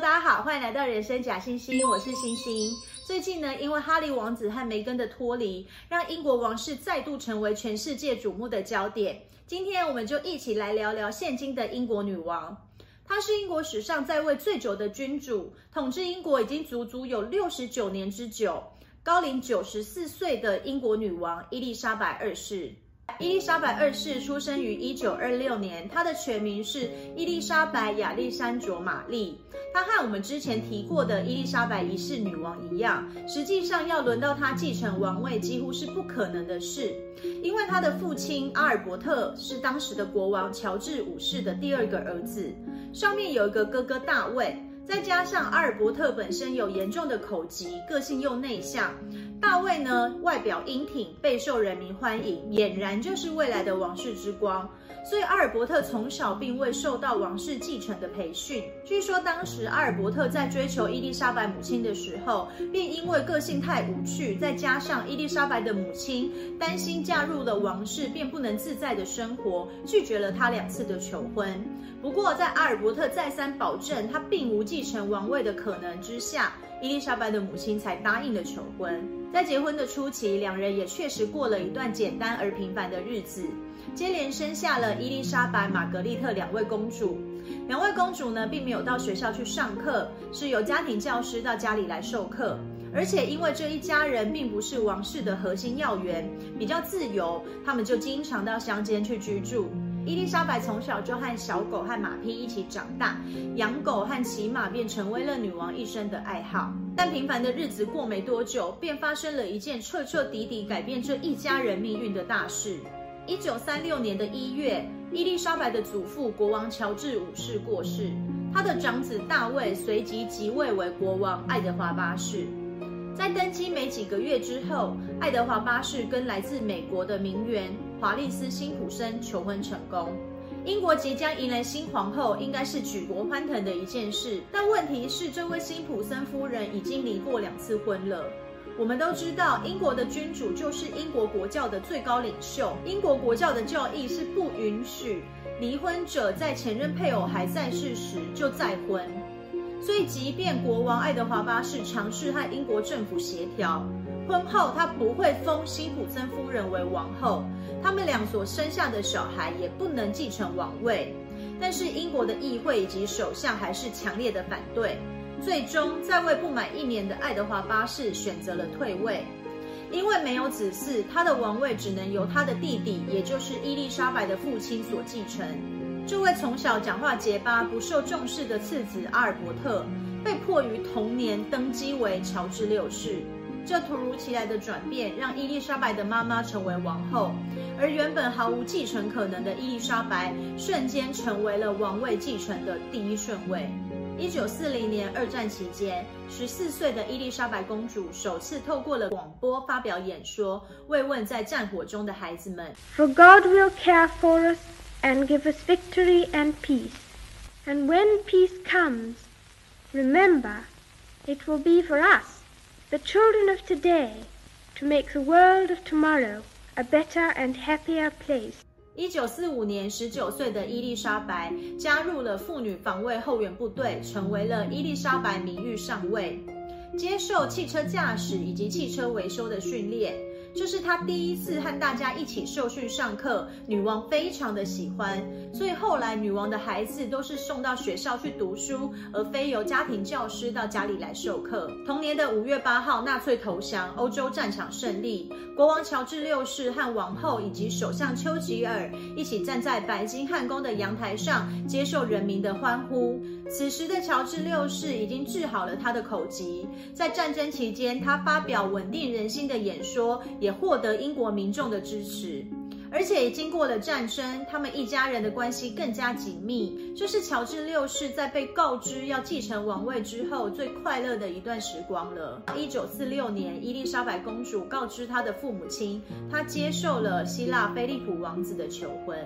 大家好，欢迎来到人生假星星，我是星星。最近呢，因为哈利王子和梅根的脱离，让英国王室再度成为全世界瞩目的焦点。今天我们就一起来聊聊现今的英国女王。她是英国史上在位最久的君主，统治英国已经足足有六十九年之久。高龄九十四岁的英国女王伊丽莎白二世。伊丽莎白二世出生于一九二六年，她的全名是伊丽莎白亚历山卓玛丽。他和我们之前提过的伊丽莎白一世女王一样，实际上要轮到她继承王位几乎是不可能的事，因为她的父亲阿尔伯特是当时的国王乔治五世的第二个儿子，上面有一个哥哥大卫。再加上阿尔伯特本身有严重的口疾，个性又内向，大卫呢，外表英挺，备受人民欢迎，俨然就是未来的王室之光。所以阿尔伯特从小并未受到王室继承的培训。据说当时阿尔伯特在追求伊丽莎白母亲的时候，便因为个性太无趣，再加上伊丽莎白的母亲担心嫁入了王室便不能自在的生活，拒绝了他两次的求婚。不过在阿尔伯特再三保证他并无继承王位的可能之下，伊丽莎白的母亲才答应了求婚。在结婚的初期，两人也确实过了一段简单而平凡的日子。接连生下了伊丽莎白、玛格丽特两位公主。两位公主呢，并没有到学校去上课，是由家庭教师到家里来授课。而且因为这一家人并不是王室的核心要员，比较自由，他们就经常到乡间去居住。伊丽莎白从小就和小狗和马匹一起长大，养狗和骑马便成为了女王一生的爱好。但平凡的日子过没多久，便发生了一件彻彻底底改变这一家人命运的大事。一九三六年的一月，伊丽莎白的祖父国王乔治五世过世，他的长子大卫随即即位为国王爱德华八世。在登基没几个月之后，爱德华八世跟来自美国的名媛华丽丝辛普森求婚成功。英国即将迎来新皇后，应该是举国欢腾的一件事。但问题是，这位辛普森夫人已经离过两次婚了。我们都知道，英国的君主就是英国国教的最高领袖。英国国教的教义是不允许离婚者在前任配偶还在世时就再婚。所以，即便国王爱德华八世尝试和英国政府协调，婚后他不会封辛普森夫人为王后，他们俩所生下的小孩也不能继承王位。但是，英国的议会以及首相还是强烈的反对。最终，在位不满一年的爱德华八世选择了退位，因为没有子嗣，他的王位只能由他的弟弟，也就是伊丽莎白的父亲所继承。这位从小讲话结巴、不受重视的次子阿尔伯特，被迫于同年登基为乔治六世。这突如其来的转变，让伊丽莎白的妈妈成为王后，而原本毫无继承可能的伊丽莎白，瞬间成为了王位继承的第一顺位。一九四零年二战期间，十四岁的伊丽莎白公主首次透过了广播发表演说，慰问在战火中的孩子们。For God will care for us and give us victory and peace. And when peace comes, remember, it will be for us, the children of today, to make the world of tomorrow a better and happier place. 一九四五年，十九岁的伊丽莎白加入了妇女防卫后援部队，成为了伊丽莎白名誉上尉，接受汽车驾驶以及汽车维修的训练。 这是他第一次和大家一起受训上课，女王非常的喜欢，所以后来女王的孩子都是送到学校去读书，而非由家庭教师到家里来授课。同年的五月八号，纳粹投降，欧洲战场胜利，国王乔治六世和王后以及首相丘吉尔一起站在白金汉宫的阳台上，接受人民的欢呼。此时的乔治六世已经治好了他的口疾，在战争期间，他发表稳定人心的演说。也获得英国民众的支持，而且经过了战争，他们一家人的关系更加紧密。这是乔治六世在被告知要继承王位之后最快乐的一段时光了。一九四六年，伊丽莎白公主告知她的父母亲，她接受了希腊菲利普王子的求婚。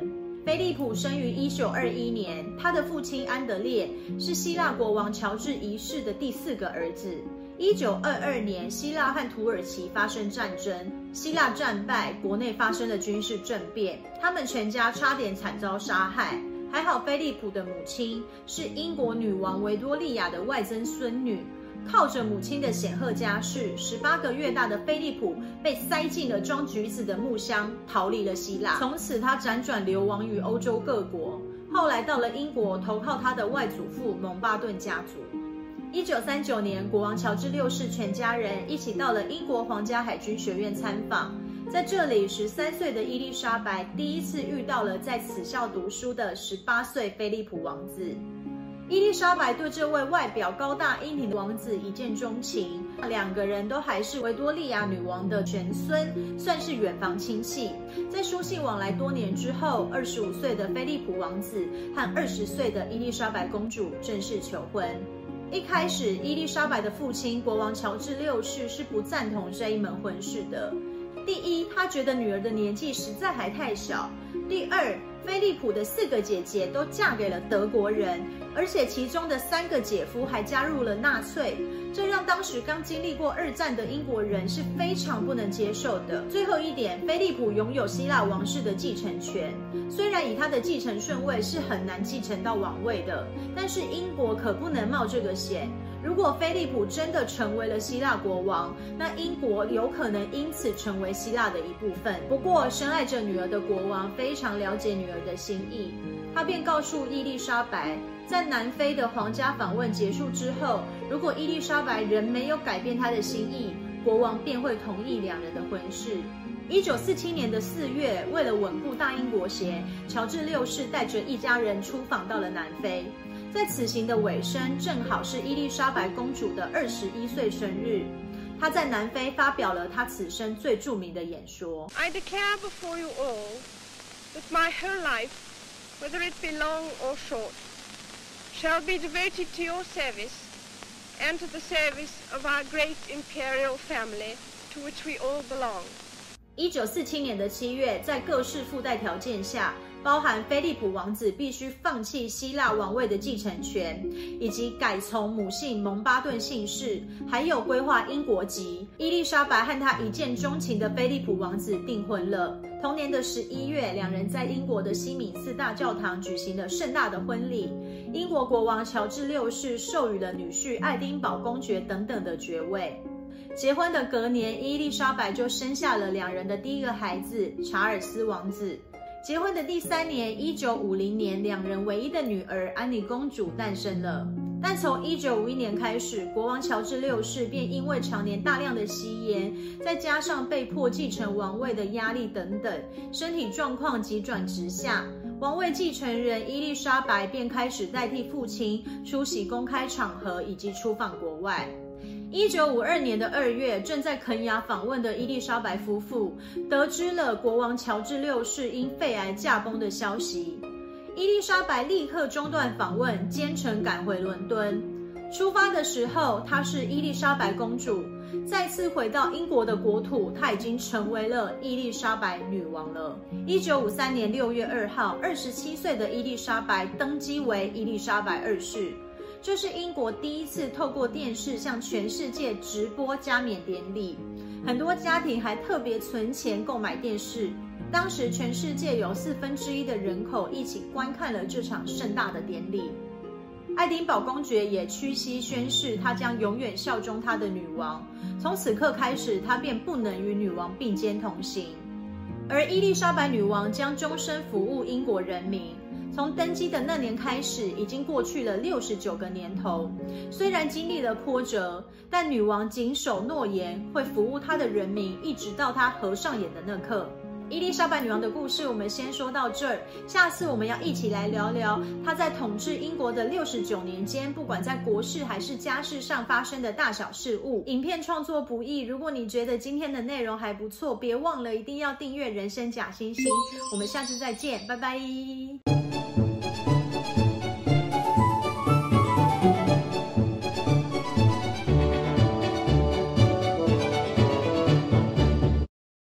菲利普生于一九二一年，他的父亲安德烈是希腊国王乔治一世的第四个儿子。一九二二年，希腊和土耳其发生战争，希腊战败，国内发生了军事政变，他们全家差点惨遭杀害。还好菲利普的母亲是英国女王维多利亚的外曾孙女。靠着母亲的显赫家世，十八个月大的菲利普被塞进了装橘子的木箱，逃离了希腊。从此，他辗转流亡于欧洲各国，后来到了英国，投靠他的外祖父蒙巴顿家族。一九三九年，国王乔治六世全家人一起到了英国皇家海军学院参访，在这里，十三岁的伊丽莎白第一次遇到了在此校读书的十八岁菲利普王子。伊丽莎白对这位外表高大英挺的王子一见钟情，两个人都还是维多利亚女王的玄孙，算是远房亲戚。在书信往来多年之后，二十五岁的菲利普王子和二十岁的伊丽莎白公主正式求婚。一开始，伊丽莎白的父亲国王乔治六世是不赞同这一门婚事的。第一，他觉得女儿的年纪实在还太小；第二，菲利普的四个姐姐都嫁给了德国人。而且其中的三个姐夫还加入了纳粹，这让当时刚经历过二战的英国人是非常不能接受的。最后一点，菲利普拥有希腊王室的继承权，虽然以他的继承顺位是很难继承到王位的，但是英国可不能冒这个险。如果菲利普真的成为了希腊国王，那英国有可能因此成为希腊的一部分。不过，深爱着女儿的国王非常了解女儿的心意，他便告诉伊丽莎白。在南非的皇家访问结束之后，如果伊丽莎白仍没有改变她的心意，国王便会同意两人的婚事。一九四七年的四月，为了稳固大英国协，乔治六世带着一家人出访到了南非。在此行的尾声，正好是伊丽莎白公主的二十一岁生日，她在南非发表了她此生最著名的演说。I declare before you all that my whole life, whether it be long or short, shall be devoted to your service and to the service of our great imperial family to which we all belong. 一九四七年的七月，在各式附带条件下，包含菲利普王子必须放弃希腊王位的继承权，以及改从母姓蒙巴顿姓氏，还有规划英国籍。伊丽莎白和她一见钟情的菲利普王子订婚了。同年的十一月，两人在英国的西敏寺大教堂举行了盛大的婚礼。英国国王乔治六世授予了女婿爱丁堡公爵等等的爵位。结婚的隔年，伊丽莎白就生下了两人的第一个孩子查尔斯王子。结婚的第三年，一九五零年，两人唯一的女儿安妮公主诞生了。但从一九五一年开始，国王乔治六世便因为常年大量的吸烟，再加上被迫继承王位的压力等等，身体状况急转直下。王位继承人伊丽莎白便开始代替父亲出席公开场合以及出访国外。一九五二年的二月，正在肯亚访问的伊丽莎白夫妇得知了国王乔治六世因肺癌驾崩的消息。伊丽莎白立刻中断访问，兼程赶回伦敦。出发的时候，她是伊丽莎白公主；再次回到英国的国土，她已经成为了伊丽莎白女王了。一九五三年六月二号，二十七岁的伊丽莎白登基为伊丽莎白二世。这是英国第一次透过电视向全世界直播加冕典礼，很多家庭还特别存钱购买电视。当时全世界有四分之一的人口一起观看了这场盛大的典礼。爱丁堡公爵也屈膝宣誓，他将永远效忠他的女王。从此刻开始，他便不能与女王并肩同行。而伊丽莎白女王将终身服务英国人民。从登基的那年开始，已经过去了六十九个年头。虽然经历了波折，但女王谨守诺言，会服务她的人民，一直到她合上眼的那刻。伊丽莎白女王的故事，我们先说到这儿。下次我们要一起来聊聊她在统治英国的六十九年间，不管在国事还是家事上发生的大小事物。影片创作不易，如果你觉得今天的内容还不错，别忘了一定要订阅人生假星星。我们下次再见，拜拜。